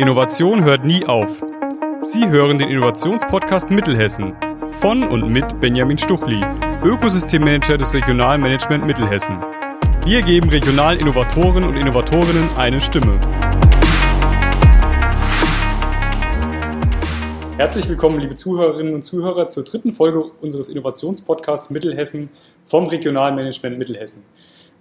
Innovation hört nie auf. Sie hören den Innovationspodcast Mittelhessen von und mit Benjamin Stuchli, Ökosystemmanager des Regionalmanagement Mittelhessen. Wir geben regionalen Innovatoren und Innovatorinnen eine Stimme. Herzlich willkommen, liebe Zuhörerinnen und Zuhörer, zur dritten Folge unseres Innovationspodcasts Mittelhessen vom Regionalmanagement Mittelhessen.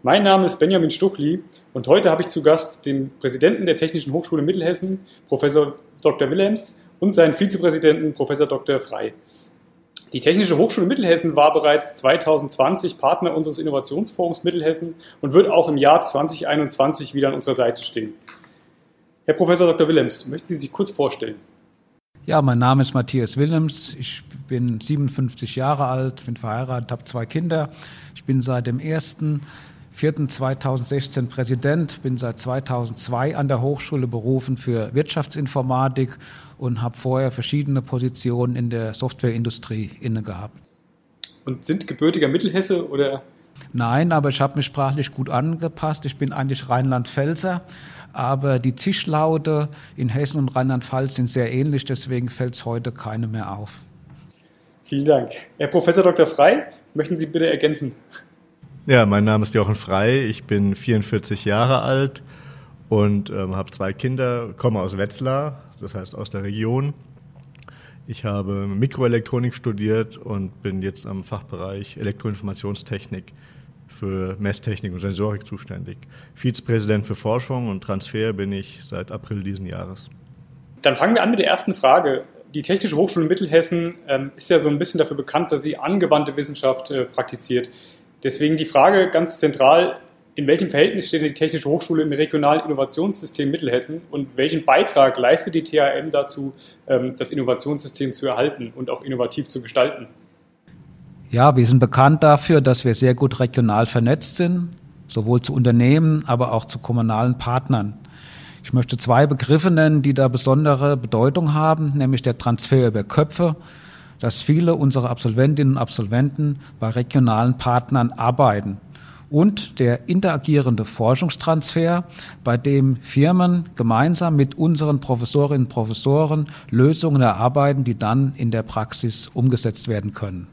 Mein Name ist Benjamin Stuchli und heute habe ich zu Gast den Präsidenten der Technischen Hochschule Mittelhessen, Professor Dr. Willems, und seinen Vizepräsidenten, Professor Dr. Frei. Die Technische Hochschule Mittelhessen war bereits 2020 Partner unseres Innovationsforums Mittelhessen und wird auch im Jahr 2021 wieder an unserer Seite stehen. Herr Professor Dr. Willems, möchten Sie sich kurz vorstellen? Ja, mein Name ist Matthias Willems. Ich bin 57 Jahre alt, bin verheiratet, habe zwei Kinder. Ich bin seit dem 1.4.2016 Präsident, bin seit 2002 an der Hochschule berufen für Wirtschaftsinformatik und habe vorher verschiedene Positionen in der Softwareindustrie inne gehabt. Und sind gebürtiger Mittelhesse oder? Nein, aber ich habe mich sprachlich gut angepasst. Ich bin eigentlich Rheinland-Pfälzer, aber die Zischlaute in Hessen und Rheinland-Pfalz sind sehr ähnlich, deswegen fällt es heute keine mehr auf. Vielen Dank. Herr Professor Dr. Frei, möchten Sie bitte ergänzen? Ja, mein Name ist Jochen Frei, ich bin 44 Jahre alt und ähm, habe zwei Kinder, komme aus Wetzlar, das heißt aus der Region. Ich habe Mikroelektronik studiert und bin jetzt am Fachbereich Elektroinformationstechnik für Messtechnik und Sensorik zuständig. Vizepräsident für Forschung und Transfer bin ich seit April diesen Jahres. Dann fangen wir an mit der ersten Frage. Die Technische Hochschule Mittelhessen ähm, ist ja so ein bisschen dafür bekannt, dass sie angewandte Wissenschaft äh, praktiziert. Deswegen die Frage ganz zentral, in welchem Verhältnis steht die Technische Hochschule im regionalen Innovationssystem Mittelhessen und welchen Beitrag leistet die THM dazu, ähm, das Innovationssystem zu erhalten und auch innovativ zu gestalten? Ja, wir sind bekannt dafür, dass wir sehr gut regional vernetzt sind, sowohl zu Unternehmen, aber auch zu kommunalen Partnern. Ich möchte zwei Begriffe nennen, die da besondere Bedeutung haben, nämlich der Transfer über Köpfe, dass viele unserer Absolventinnen und Absolventen bei regionalen Partnern arbeiten und der interagierende Forschungstransfer, bei dem Firmen gemeinsam mit unseren Professorinnen und Professoren Lösungen erarbeiten, die dann in der Praxis umgesetzt werden können.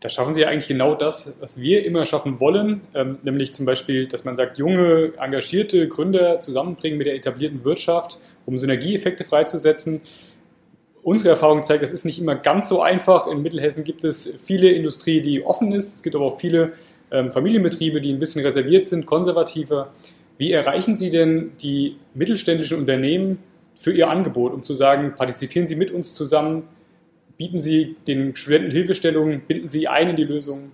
Da schaffen Sie eigentlich genau das, was wir immer schaffen wollen, ähm, nämlich zum Beispiel, dass man sagt, junge, engagierte Gründer zusammenbringen mit der etablierten Wirtschaft, um Synergieeffekte freizusetzen. Unsere Erfahrung zeigt, das ist nicht immer ganz so einfach. In Mittelhessen gibt es viele Industrie, die offen ist. Es gibt aber auch viele ähm, Familienbetriebe, die ein bisschen reserviert sind, konservativer. Wie erreichen Sie denn die mittelständischen Unternehmen für Ihr Angebot, um zu sagen, partizipieren Sie mit uns zusammen, bieten Sie den Studenten Hilfestellungen, binden Sie ein in die Lösung?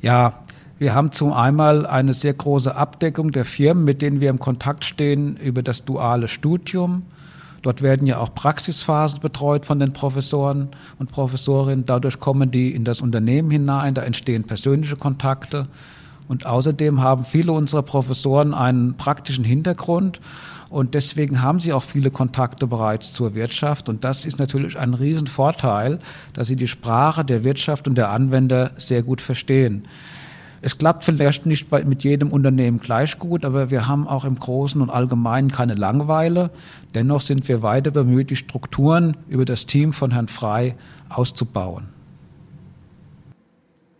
Ja, wir haben zum einmal eine sehr große Abdeckung der Firmen, mit denen wir im Kontakt stehen über das duale Studium. Dort werden ja auch Praxisphasen betreut von den Professoren und Professorinnen. Dadurch kommen die in das Unternehmen hinein, da entstehen persönliche Kontakte. Und außerdem haben viele unserer Professoren einen praktischen Hintergrund und deswegen haben sie auch viele Kontakte bereits zur Wirtschaft. Und das ist natürlich ein Riesenvorteil, dass sie die Sprache der Wirtschaft und der Anwender sehr gut verstehen. Es klappt vielleicht nicht bei, mit jedem Unternehmen gleich gut, aber wir haben auch im Großen und Allgemeinen keine Langweile. Dennoch sind wir weiter bemüht, die Strukturen über das Team von Herrn Frei auszubauen.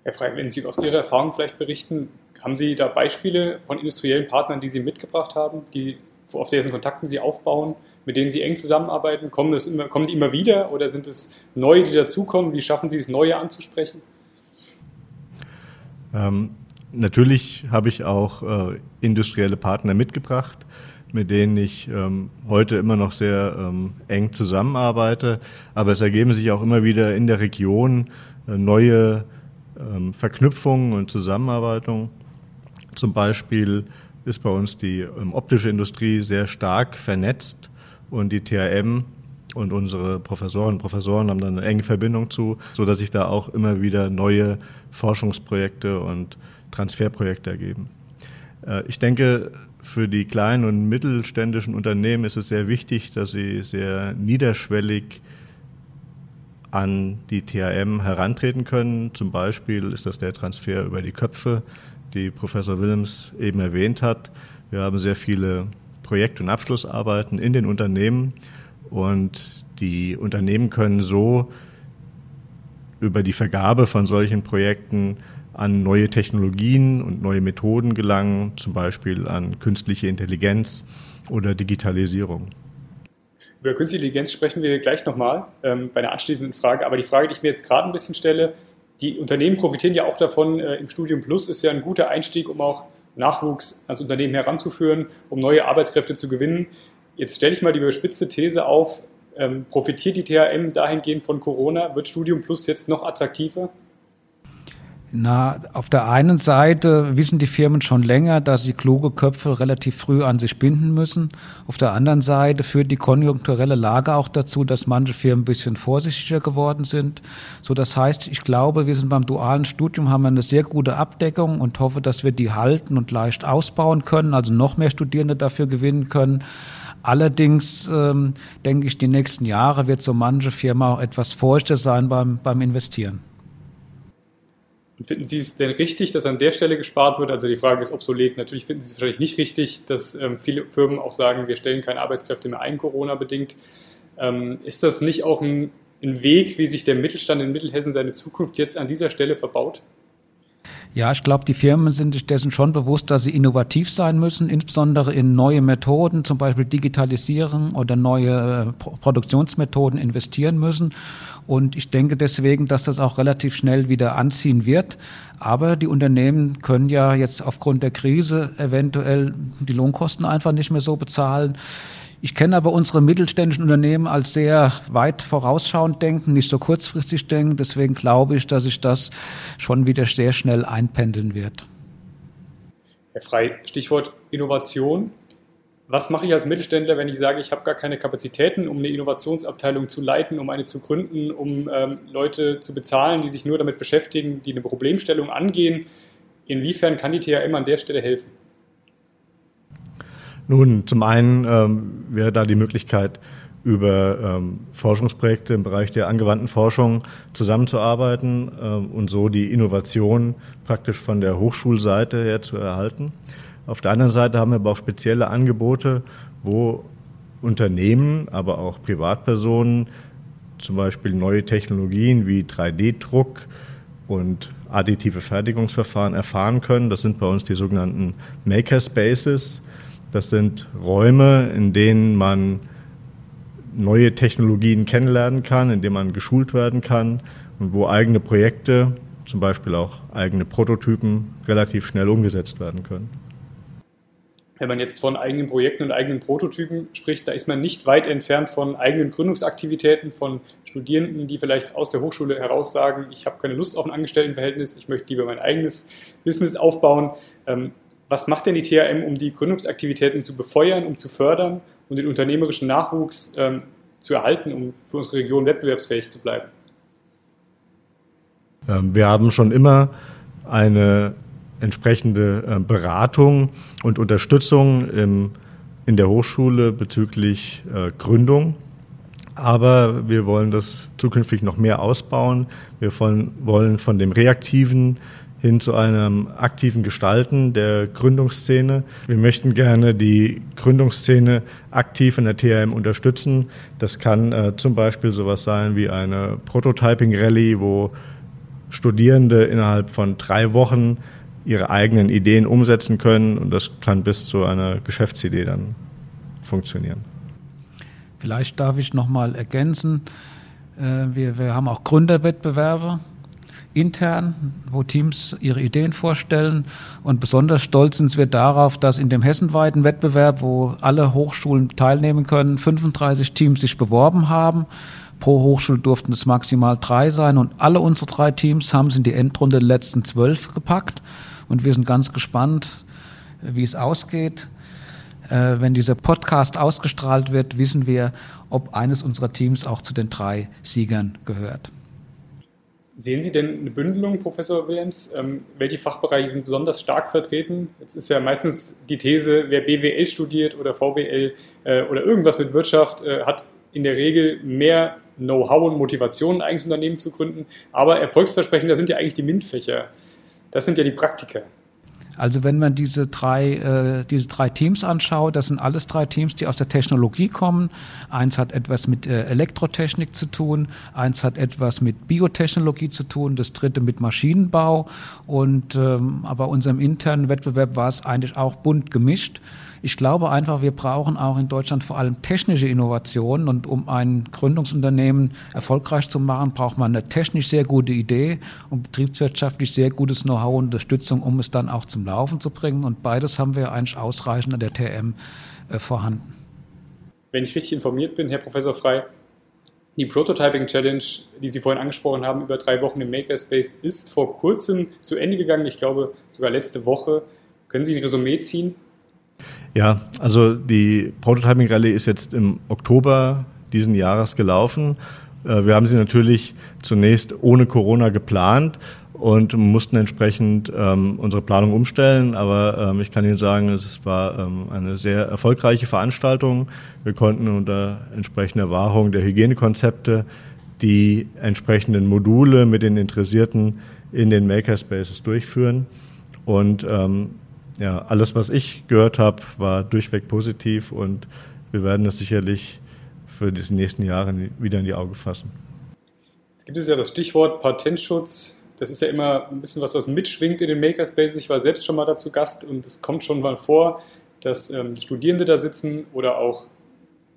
Herr Frei, wenn Sie aus Ihrer Erfahrung vielleicht berichten, haben Sie da Beispiele von industriellen Partnern, die Sie mitgebracht haben, die, auf dessen Kontakten Sie aufbauen, mit denen Sie eng zusammenarbeiten? Kommen, immer, kommen die immer wieder oder sind es neue, die dazukommen? Wie schaffen Sie es, neue anzusprechen? Ähm, natürlich habe ich auch äh, industrielle Partner mitgebracht, mit denen ich ähm, heute immer noch sehr ähm, eng zusammenarbeite. Aber es ergeben sich auch immer wieder in der Region äh, neue ähm, Verknüpfungen und Zusammenarbeitungen. Zum Beispiel ist bei uns die ähm, optische Industrie sehr stark vernetzt und die THM und unsere Professoren und Professoren haben dann eine enge Verbindung zu, so dass sich da auch immer wieder neue Forschungsprojekte und Transferprojekte ergeben. Äh, ich denke, für die kleinen und mittelständischen Unternehmen ist es sehr wichtig, dass sie sehr niederschwellig an die THM herantreten können. Zum Beispiel ist das der Transfer über die Köpfe, die Professor Willems eben erwähnt hat. Wir haben sehr viele Projekt- und Abschlussarbeiten in den Unternehmen und die Unternehmen können so über die Vergabe von solchen Projekten an neue Technologien und neue Methoden gelangen, zum Beispiel an künstliche Intelligenz oder Digitalisierung. Über künstliche Intelligenz sprechen wir gleich nochmal ähm, bei einer anschließenden Frage. Aber die Frage, die ich mir jetzt gerade ein bisschen stelle, die Unternehmen profitieren ja auch davon. Äh, Im Studium Plus ist ja ein guter Einstieg, um auch Nachwuchs ans Unternehmen heranzuführen, um neue Arbeitskräfte zu gewinnen. Jetzt stelle ich mal die überspitzte These auf, ähm, profitiert die THM dahingehend von Corona? Wird Studium Plus jetzt noch attraktiver? Na, auf der einen Seite wissen die Firmen schon länger, dass sie kluge Köpfe relativ früh an sich binden müssen. Auf der anderen Seite führt die konjunkturelle Lage auch dazu, dass manche Firmen ein bisschen vorsichtiger geworden sind. So, das heißt, ich glaube, wir sind beim dualen Studium, haben eine sehr gute Abdeckung und hoffe, dass wir die halten und leicht ausbauen können, also noch mehr Studierende dafür gewinnen können. Allerdings ähm, denke ich, die nächsten Jahre wird so manche Firma auch etwas feuchter sein beim, beim Investieren. Und finden Sie es denn richtig, dass an der Stelle gespart wird? Also die Frage ist obsolet. Natürlich finden Sie es wahrscheinlich nicht richtig, dass ähm, viele Firmen auch sagen, wir stellen keine Arbeitskräfte mehr ein, Corona-bedingt. Ähm, ist das nicht auch ein, ein Weg, wie sich der Mittelstand in Mittelhessen seine Zukunft jetzt an dieser Stelle verbaut? Ja, ich glaube, die Firmen sind sich dessen schon bewusst, dass sie innovativ sein müssen, insbesondere in neue Methoden, zum Beispiel digitalisieren oder neue äh, Produktionsmethoden investieren müssen. Und ich denke deswegen, dass das auch relativ schnell wieder anziehen wird. Aber die Unternehmen können ja jetzt aufgrund der Krise eventuell die Lohnkosten einfach nicht mehr so bezahlen. Ich kenne aber unsere mittelständischen Unternehmen als sehr weit vorausschauend denken, nicht so kurzfristig denken. Deswegen glaube ich, dass sich das schon wieder sehr schnell einpendeln wird. Herr Frei, Stichwort Innovation. Was mache ich als Mittelständler, wenn ich sage, ich habe gar keine Kapazitäten, um eine Innovationsabteilung zu leiten, um eine zu gründen, um ähm, Leute zu bezahlen, die sich nur damit beschäftigen, die eine Problemstellung angehen? Inwiefern kann die THM an der Stelle helfen? Nun, zum einen ähm, wäre da die Möglichkeit, über ähm, Forschungsprojekte im Bereich der angewandten Forschung zusammenzuarbeiten ähm, und so die Innovation praktisch von der Hochschulseite her zu erhalten. Auf der anderen Seite haben wir aber auch spezielle Angebote, wo Unternehmen, aber auch Privatpersonen zum Beispiel neue Technologien wie 3D-Druck und additive Fertigungsverfahren erfahren können. Das sind bei uns die sogenannten Makerspaces. Das sind Räume, in denen man neue Technologien kennenlernen kann, in denen man geschult werden kann und wo eigene Projekte, zum Beispiel auch eigene Prototypen, relativ schnell umgesetzt werden können. Wenn man jetzt von eigenen Projekten und eigenen Prototypen spricht, da ist man nicht weit entfernt von eigenen Gründungsaktivitäten, von Studierenden, die vielleicht aus der Hochschule heraus sagen, ich habe keine Lust auf ein Angestelltenverhältnis, ich möchte lieber mein eigenes Business aufbauen. Ähm, was macht denn die THM, um die Gründungsaktivitäten zu befeuern, um zu fördern und den unternehmerischen Nachwuchs ähm, zu erhalten, um für unsere Region wettbewerbsfähig zu bleiben? Ähm, wir haben schon immer eine entsprechende äh, Beratung und Unterstützung im, in der Hochschule bezüglich äh, Gründung. Aber wir wollen das zukünftig noch mehr ausbauen. Wir wollen von dem reaktiven hin zu einem aktiven Gestalten der Gründungsszene. Wir möchten gerne die Gründungsszene aktiv in der THM unterstützen. Das kann äh, zum Beispiel sowas sein wie eine Prototyping-Rallye, wo Studierende innerhalb von drei Wochen ihre eigenen Ideen umsetzen können und das kann bis zu einer Geschäftsidee dann funktionieren. Vielleicht darf ich noch mal ergänzen. Äh, wir, wir haben auch Gründerwettbewerbe intern, wo Teams ihre Ideen vorstellen. Und besonders stolz sind wir darauf, dass in dem hessenweiten Wettbewerb, wo alle Hochschulen teilnehmen können, 35 Teams sich beworben haben. Pro Hochschule durften es maximal drei sein und alle unsere drei Teams haben es in die Endrunde der letzten zwölf gepackt. Und wir sind ganz gespannt, wie es ausgeht. Äh, wenn dieser Podcast ausgestrahlt wird, wissen wir, ob eines unserer Teams auch zu den drei Siegern gehört. Sehen Sie denn eine Bündelung, Professor Williams? Ähm, welche Fachbereiche sind besonders stark vertreten? Jetzt ist ja meistens die These, wer BWL studiert oder VWL äh, oder irgendwas mit Wirtschaft, äh, hat in der Regel mehr Know-how und Motivation, ein eigenes Unternehmen zu gründen. Aber erfolgsversprechender sind ja eigentlich die MINT-Fächer. Das sind ja die Praktiker. Also wenn man diese drei, äh, diese drei Teams anschaut, das sind alles drei Teams, die aus der Technologie kommen. Eins hat etwas mit äh, Elektrotechnik zu tun, eins hat etwas mit Biotechnologie zu tun, das dritte mit Maschinenbau. Und ähm, aber unserem internen Wettbewerb war es eigentlich auch bunt gemischt. Ich glaube einfach, wir brauchen auch in Deutschland vor allem technische Innovationen und um ein Gründungsunternehmen erfolgreich zu machen, braucht man eine technisch sehr gute Idee und betriebswirtschaftlich sehr gutes Know-how und Unterstützung, um es dann auch zum Laufen zu bringen. Und beides haben wir eigentlich ausreichend an der TM äh, vorhanden. Wenn ich richtig informiert bin, Herr Professor Frei, die Prototyping Challenge, die Sie vorhin angesprochen haben, über drei Wochen im Makerspace, ist vor kurzem zu Ende gegangen. Ich glaube, sogar letzte Woche. Können Sie ein Resümee ziehen? Ja, also die Prototyping Rallye ist jetzt im Oktober diesen Jahres gelaufen. Äh, wir haben sie natürlich zunächst ohne Corona geplant und mussten entsprechend ähm, unsere Planung umstellen. Aber ähm, ich kann Ihnen sagen, es war ähm, eine sehr erfolgreiche Veranstaltung. Wir konnten unter entsprechender Wahrung der Hygienekonzepte die entsprechenden Module mit den Interessierten in den Makerspaces durchführen. Und ähm, ja, alles, was ich gehört habe, war durchweg positiv und wir werden es sicherlich für die nächsten Jahre wieder in die Augen fassen. Jetzt gibt es ja das Stichwort Patentschutz. Das ist ja immer ein bisschen was, was mitschwingt in den Makerspaces. Ich war selbst schon mal dazu Gast und es kommt schon mal vor, dass ähm, Studierende da sitzen oder auch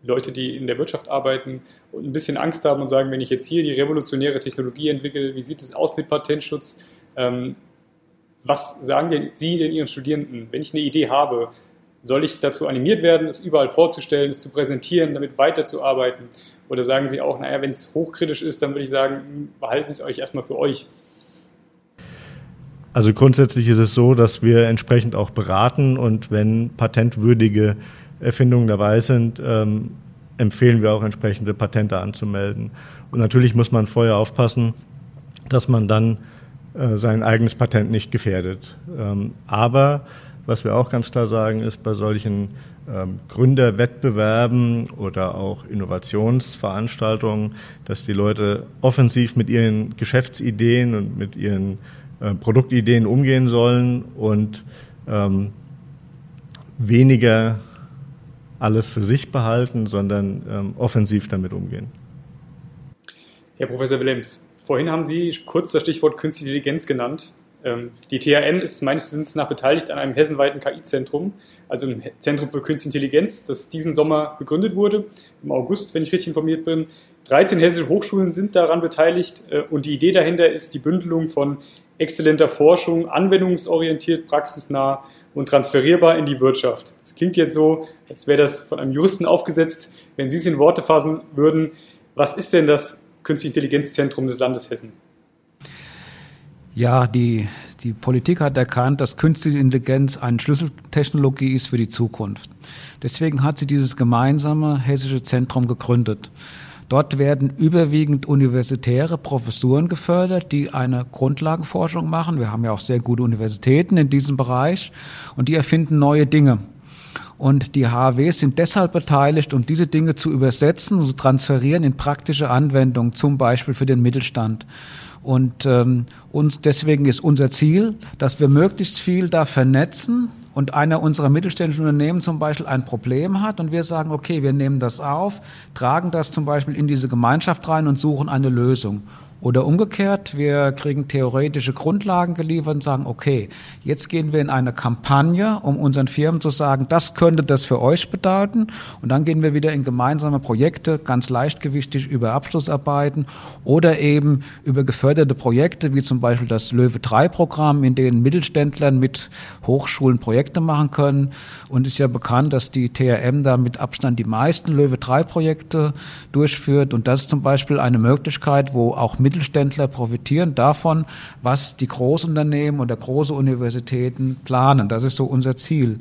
Leute, die in der Wirtschaft arbeiten und ein bisschen Angst haben und sagen, wenn ich jetzt hier die revolutionäre Technologie entwickle, wie sieht es aus mit Patentschutz? Ähm, was sagen denn Sie denn Ihren Studierenden, wenn ich eine Idee habe, soll ich dazu animiert werden, es überall vorzustellen, es zu präsentieren, damit weiterzuarbeiten? Oder sagen Sie auch, naja, wenn es hochkritisch ist, dann würde ich sagen, hm, behalten Sie es euch erstmal für euch. Also grundsätzlich ist es so, dass wir entsprechend auch beraten und wenn patentwürdige Erfindungen dabei sind, ähm, empfehlen wir auch entsprechende Patente anzumelden. Und natürlich muss man vorher aufpassen, dass man dann äh, sein eigenes Patent nicht gefährdet. Ähm, aber was wir auch ganz klar sagen, ist bei solchen ähm, Gründerwettbewerben oder auch Innovationsveranstaltungen, dass die Leute offensiv mit ihren Geschäftsideen und mit ihren äh, Produktideen umgehen sollen und ähm, weniger alles für sich behalten, sondern ähm, offensiv damit umgehen. Herr Professor Willems, Vorhin haben Sie kurz das Stichwort Künstliche Intelligenz genannt. Ähm, die THM ist meines Wissens nach beteiligt an einem hessenweiten KI-Zentrum, also einem Zentrum für Künstliche Intelligenz, das diesen Sommer gegründet wurde, im August, wenn ich richtig informiert bin. 13 hessische Hochschulen sind daran beteiligt äh, und die Idee dahinter ist die Bündelung von exzellenter Forschung, anwendungsorientiert, praxisnah und transferierbar in die Wirtschaft. Das klingt jetzt so, als wäre das von einem Juristen aufgesetzt. Wenn Sie es in Worte fassen würden, was ist denn das Künstliche Intelligenzzentrum des Landes Hessen? Ja, die, die Politik hat erkannt, dass künstliche Intelligenz eine Schlüsseltechnologie ist für die Zukunft. Deswegen hat sie dieses gemeinsame hessische Zentrum gegründet. Dort werden überwiegend universitäre Professuren gefördert, die eine Grundlagenforschung machen. Wir haben ja auch sehr gute Universitäten in diesem Bereich und die erfinden neue Dinge. Und die HAWs sind deshalb beteiligt, um diese Dinge zu übersetzen, zu transferieren in praktische Anwendungen, zum Beispiel für den Mittelstand. Und ähm, uns deswegen ist unser Ziel, dass wir möglichst viel da vernetzen und einer unserer mittelständischen Unternehmen zum Beispiel ein Problem hat und wir sagen, okay, wir nehmen das auf, tragen das zum Beispiel in diese Gemeinschaft rein und suchen eine Lösung. Oder umgekehrt, wir kriegen theoretische Grundlagen geliefert und sagen, okay, jetzt gehen wir in eine Kampagne, um unseren Firmen zu sagen, das könnte das für euch bedeuten. Und dann gehen wir wieder in gemeinsame Projekte, ganz leichtgewichtig über Abschlussarbeiten oder eben über geförderte Projekte, wie zum Beispiel das Löwe 3 Programm, in denen Mittelständler mit Hochschulen Projekte machen können. Und ist ja bekannt, dass die TRM da mit Abstand die meisten Löwe 3 Projekte durchführt. Und das ist zum Beispiel eine Möglichkeit, wo auch Mittelständler profitieren davon, was die Großunternehmen oder große Universitäten planen. Das ist so unser Ziel.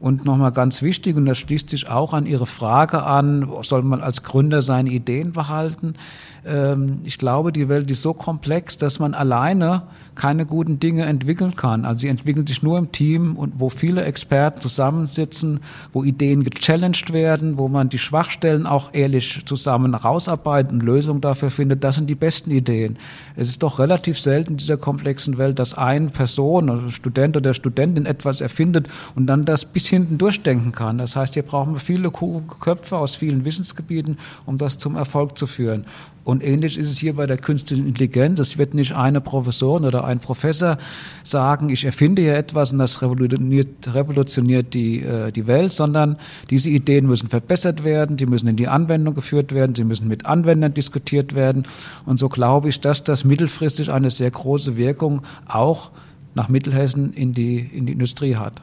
Und nochmal ganz wichtig, und das schließt sich auch an Ihre Frage an, soll man als Gründer seine Ideen behalten? Ähm, ich glaube, die Welt ist so komplex, dass man alleine keine guten Dinge entwickeln kann. Also sie entwickeln sich nur im Team und wo viele Experten zusammensitzen, wo Ideen gechallenged werden, wo man die Schwachstellen auch ehrlich zusammen rausarbeitet und Lösungen dafür findet. Das sind die besten Ideen. Es ist doch relativ selten in dieser komplexen Welt, dass eine Person, also Student oder Studentin etwas erfindet und dann das bis hinten durchdenken kann. Das heißt, hier brauchen wir viele Köpfe aus vielen Wissensgebieten, um das zum Erfolg zu führen. Und ähnlich ist es hier bei der künstlichen Intelligenz. Es wird nicht eine Professorin oder ein Professor sagen, ich erfinde hier etwas und das revolutioniert, revolutioniert die, äh, die Welt, sondern diese Ideen müssen verbessert werden, die müssen in die Anwendung geführt werden, sie müssen mit Anwendern diskutiert werden. Und so glaube ich, dass das mittelfristig eine sehr große Wirkung auch nach Mittelhessen in die, in die Industrie hat.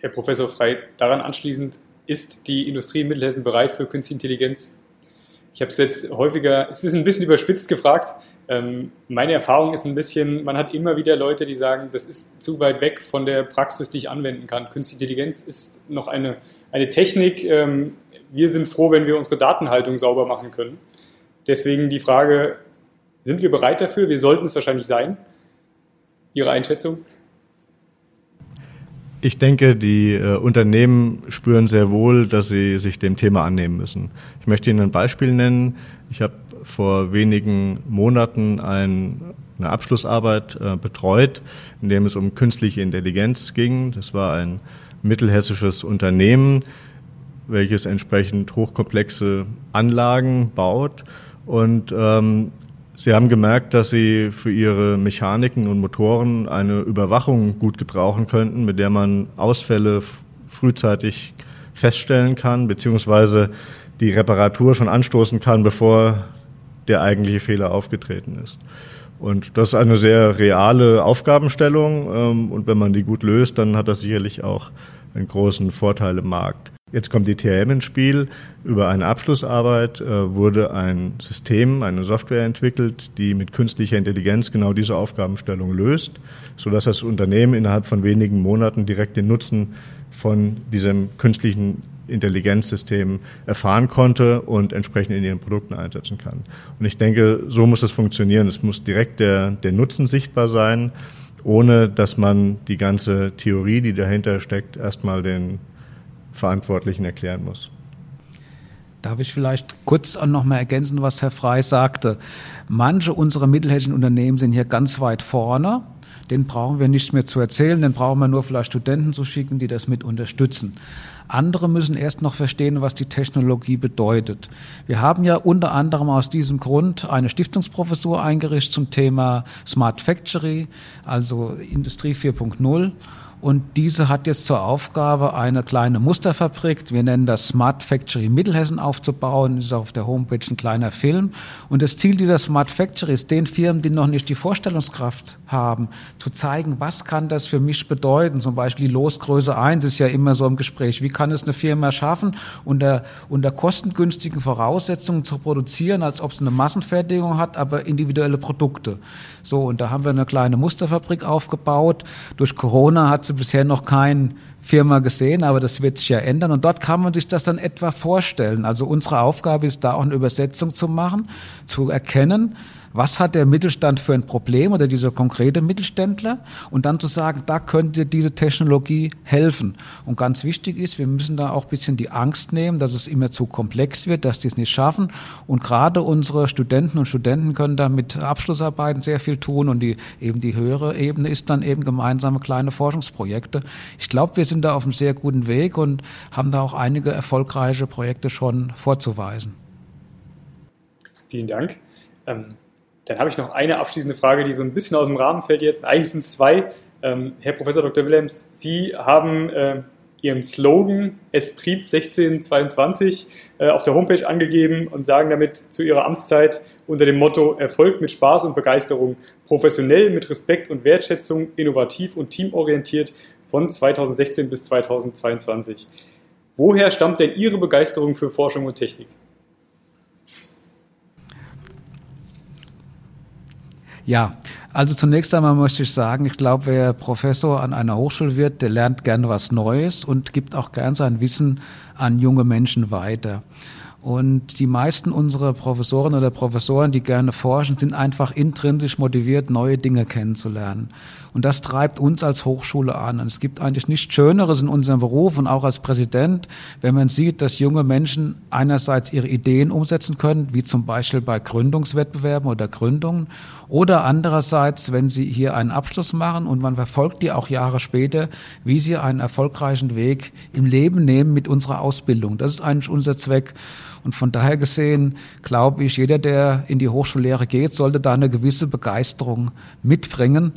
Herr Professor Frey, daran anschließend, ist die Industrie in Mittelhessen bereit für künstliche Intelligenz? Ich habe es jetzt häufiger, es ist ein bisschen überspitzt gefragt. Ähm, meine Erfahrung ist ein bisschen, man hat immer wieder Leute, die sagen, das ist zu weit weg von der Praxis, die ich anwenden kann. Künstliche Intelligenz ist noch eine, eine Technik. Ähm, wir sind froh, wenn wir unsere Datenhaltung sauber machen können. Deswegen die Frage, sind wir bereit dafür? Wir sollten es wahrscheinlich sein. Ihre Einschätzung? Ich denke, die äh, Unternehmen spüren sehr wohl, dass sie sich dem Thema annehmen müssen. Ich möchte Ihnen ein Beispiel nennen. Ich habe vor wenigen Monaten ein, eine Abschlussarbeit äh, betreut, in dem es um künstliche Intelligenz ging. Das war ein mittelhessisches Unternehmen, welches entsprechend hochkomplexe Anlagen baut. Und ähm, Sie haben gemerkt, dass Sie für Ihre Mechaniken und Motoren eine Überwachung gut gebrauchen könnten, mit der man Ausfälle frühzeitig feststellen kann, beziehungsweise die Reparatur schon anstoßen kann, bevor der eigentliche Fehler aufgetreten ist. Und das ist eine sehr reale Aufgabenstellung. Ähm, und wenn man die gut löst, dann hat das sicherlich auch einen großen Vorteil im Markt. Jetzt kommt die TRM ins Spiel. Über eine Abschlussarbeit äh, wurde ein System, eine Software entwickelt, die mit künstlicher Intelligenz genau diese Aufgabenstellung löst, sodass das Unternehmen innerhalb von wenigen Monaten direkt den Nutzen von diesem künstlichen Intelligenzsystem erfahren konnte und entsprechend in ihren Produkten einsetzen kann. Und ich denke, so muss es funktionieren. Es muss direkt der, der Nutzen sichtbar sein, ohne dass man die ganze Theorie, die dahinter steckt, erstmal den Verantwortlichen erklären muss. Darf ich vielleicht kurz noch mal ergänzen, was Herr Frey sagte? Manche unserer mittelhessischen Unternehmen sind hier ganz weit vorne. Den brauchen wir nichts mehr zu erzählen, den brauchen wir nur vielleicht Studenten zu schicken, die das mit unterstützen. Andere müssen erst noch verstehen, was die Technologie bedeutet. Wir haben ja unter anderem aus diesem Grund eine Stiftungsprofessur eingerichtet zum Thema Smart Factory, also Industrie 4.0. Und diese hat jetzt zur Aufgabe, eine kleine Musterfabrik, wir nennen das Smart Factory Mittelhessen aufzubauen. Das ist auf der Homepage ein kleiner Film. Und das Ziel dieser Smart Factory ist, den Firmen, die noch nicht die Vorstellungskraft haben, zu zeigen, was kann das für mich bedeuten. Zum Beispiel die Losgröße 1 ist ja immer so im Gespräch. Wie kann es eine Firma schaffen, unter, unter kostengünstigen Voraussetzungen zu produzieren, als ob es eine Massenfertigung hat, aber individuelle Produkte. So, und da haben wir eine kleine Musterfabrik aufgebaut. Durch Corona hat sie bisher noch keine Firma gesehen, aber das wird sich ja ändern. Und dort kann man sich das dann etwa vorstellen. Also unsere Aufgabe ist da auch eine Übersetzung zu machen, zu erkennen, was hat der Mittelstand für ein Problem oder dieser konkrete Mittelständler und dann zu sagen, da könnte diese Technologie helfen. Und ganz wichtig ist, wir müssen da auch ein bisschen die Angst nehmen, dass es immer zu komplex wird, dass die es nicht schaffen. Und gerade unsere Studenten und Studenten können da mit Abschlussarbeiten sehr viel tun und die, eben die höhere Ebene ist dann eben gemeinsame kleine Forschungsprojekte. Ich glaube, wir sind da auf einem sehr guten Weg und haben da auch einige erfolgreiche Projekte schon vorzuweisen. Vielen Dank. Ähm dann habe ich noch eine abschließende Frage, die so ein bisschen aus dem Rahmen fällt jetzt. Eigentlich sind es zwei. Ähm, Herr Professor Dr. Willems, Sie haben äh, Ihren Slogan Esprit 1622 äh, auf der Homepage angegeben und sagen damit zu Ihrer Amtszeit unter dem Motto Erfolg mit Spaß und Begeisterung, professionell mit Respekt und Wertschätzung, innovativ und teamorientiert von 2016 bis 2022. Woher stammt denn Ihre Begeisterung für Forschung und Technik? Ja, also zunächst einmal möchte ich sagen, ich glaube, wer Professor an einer Hochschule wird, der lernt gern was Neues und gibt auch gern sein Wissen an junge Menschen weiter. Und die meisten unserer Professoren oder Professoren, die gerne forschen, sind einfach intrinsisch motiviert, neue Dinge kennenzulernen. Und das treibt uns als Hochschule an. Und es gibt eigentlich nichts Schöneres in unserem Beruf und auch als Präsident, wenn man sieht, dass junge Menschen einerseits ihre Ideen umsetzen können, wie zum Beispiel bei Gründungswettbewerben oder Gründungen, oder andererseits, wenn sie hier einen Abschluss machen und man verfolgt die auch Jahre später, wie sie einen erfolgreichen Weg im Leben nehmen mit unserer Ausbildung. Das ist eigentlich unser Zweck. Und von daher gesehen, glaube ich, jeder, der in die Hochschullehre geht, sollte da eine gewisse Begeisterung mitbringen.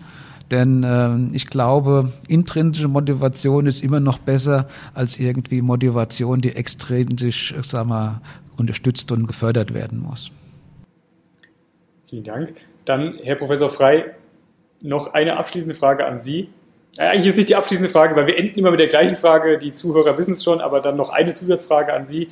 Denn äh, ich glaube, intrinsische Motivation ist immer noch besser als irgendwie Motivation, die extrinsisch, sag mal, unterstützt und gefördert werden muss. Vielen Dank. Dann, Herr Professor Frei, noch eine abschließende Frage an Sie. Äh, eigentlich ist nicht die abschließende Frage, weil wir enden immer mit der gleichen Frage. Die Zuhörer wissen es schon, aber dann noch eine Zusatzfrage an Sie.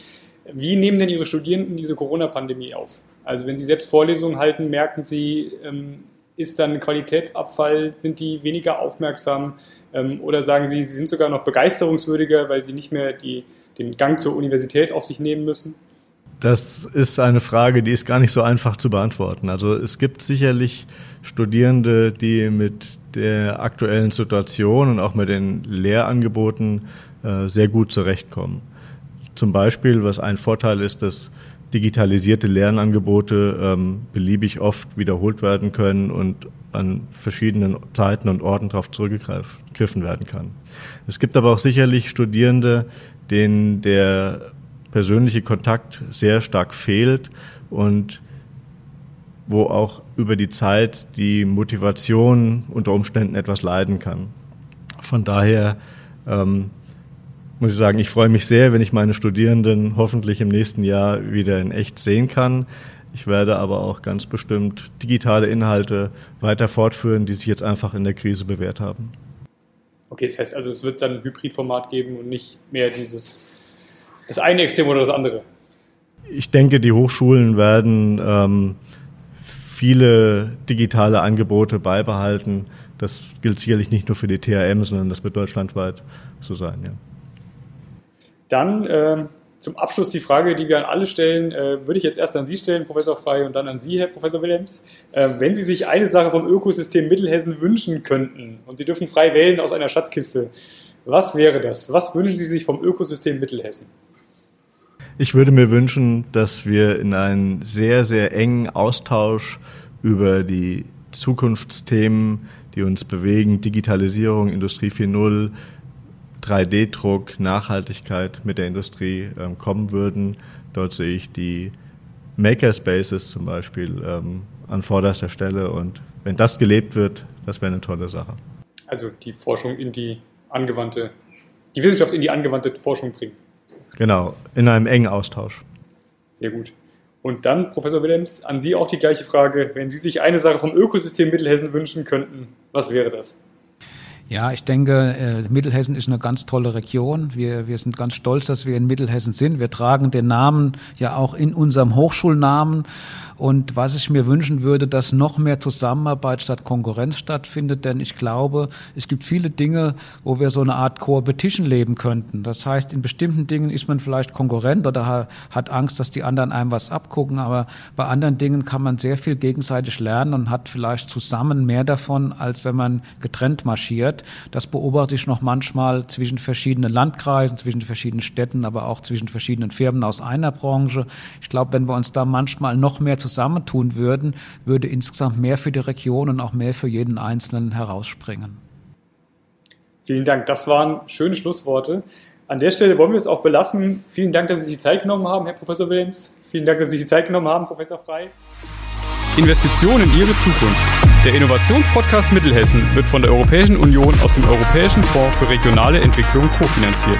Wie nehmen denn Ihre Studierenden diese Corona-Pandemie auf? Also wenn Sie selbst Vorlesungen halten, merken Sie, ähm, ist dann Qualitätsabfall, sind die weniger aufmerksam ähm, oder sagen Sie, Sie sind sogar noch begeisterungswürdiger, weil Sie nicht mehr die, den Gang zur Universität auf sich nehmen müssen? Das ist eine Frage, die ist gar nicht so einfach zu beantworten. Also es gibt sicherlich Studierende, die mit der aktuellen Situation und auch mit den Lehrangeboten äh, sehr gut zurechtkommen. Zum Beispiel, was ein Vorteil ist, dass digitalisierte Lernangebote ähm, beliebig oft wiederholt werden können und an verschiedenen Zeiten und Orten darauf zurückgegriffen werden kann. Es gibt aber auch sicherlich Studierende, denen der persönliche Kontakt sehr stark fehlt und wo auch über die Zeit die Motivation unter Umständen etwas leiden kann. Von daher ähm, muss ich sagen, ich freue mich sehr, wenn ich meine Studierenden hoffentlich im nächsten Jahr wieder in echt sehen kann. Ich werde aber auch ganz bestimmt digitale Inhalte weiter fortführen, die sich jetzt einfach in der Krise bewährt haben. Okay, das heißt also, es wird dann ein Hybridformat geben und nicht mehr dieses das eine Extrem oder das andere? Ich denke, die Hochschulen werden ähm, viele digitale Angebote beibehalten. Das gilt sicherlich nicht nur für die THM, sondern das wird deutschlandweit so sein. Ja. Dann äh, zum Abschluss die Frage, die wir an alle stellen, äh, würde ich jetzt erst an Sie stellen, Professor Frey, und dann an Sie, Herr Professor Wilhelms. Äh, wenn Sie sich eine Sache vom Ökosystem Mittelhessen wünschen könnten und Sie dürfen frei wählen aus einer Schatzkiste, was wäre das? Was wünschen Sie sich vom Ökosystem Mittelhessen? Ich würde mir wünschen, dass wir in einen sehr, sehr engen Austausch über die Zukunftsthemen, die uns bewegen, Digitalisierung, Industrie 4.0, 3D-Druck, Nachhaltigkeit mit der Industrie ähm, kommen würden. Dort sehe ich die Makerspaces zum Beispiel ähm, an vorderster Stelle und wenn das gelebt wird, das wäre eine tolle Sache. Also die Forschung in die angewandte, die Wissenschaft in die angewandte Forschung bringen. Genau, in einem engen Austausch. Sehr gut. Und dann, Professor Willems, an Sie auch die gleiche Frage. Wenn Sie sich eine Sache vom Ökosystem Mittelhessen wünschen könnten, was wäre das? Ja, ich denke, äh, Mittelhessen ist eine ganz tolle Region. Wir, wir sind ganz stolz, dass wir in Mittelhessen sind. Wir tragen den Namen ja auch in unserem Hochschulnamen. Und was ich mir wünschen würde, dass noch mehr Zusammenarbeit statt Konkurrenz stattfindet, denn ich glaube, es gibt viele Dinge, wo wir so eine Art Competition leben könnten. Das heißt, in bestimmten Dingen ist man vielleicht Konkurrent oder hat Angst, dass die anderen einem was abgucken, aber bei anderen Dingen kann man sehr viel gegenseitig lernen und hat vielleicht zusammen mehr davon, als wenn man getrennt marschiert. Das beobachte ich noch manchmal zwischen verschiedenen Landkreisen, zwischen verschiedenen Städten, aber auch zwischen verschiedenen Firmen aus einer Branche. Ich glaube, wenn wir uns da manchmal noch mehr zusammen zusammentun würden, würde insgesamt mehr für die Region und auch mehr für jeden Einzelnen herausspringen. Vielen Dank. Das waren schöne Schlussworte. An der Stelle wollen wir es auch belassen. Vielen Dank, dass Sie sich die Zeit genommen haben, Herr Professor Williams. Vielen Dank, dass Sie sich die Zeit genommen haben, Professor Frei. Investitionen in Ihre Zukunft. Der Innovationspodcast Mittelhessen wird von der Europäischen Union aus dem Europäischen Fonds für regionale Entwicklung kofinanziert.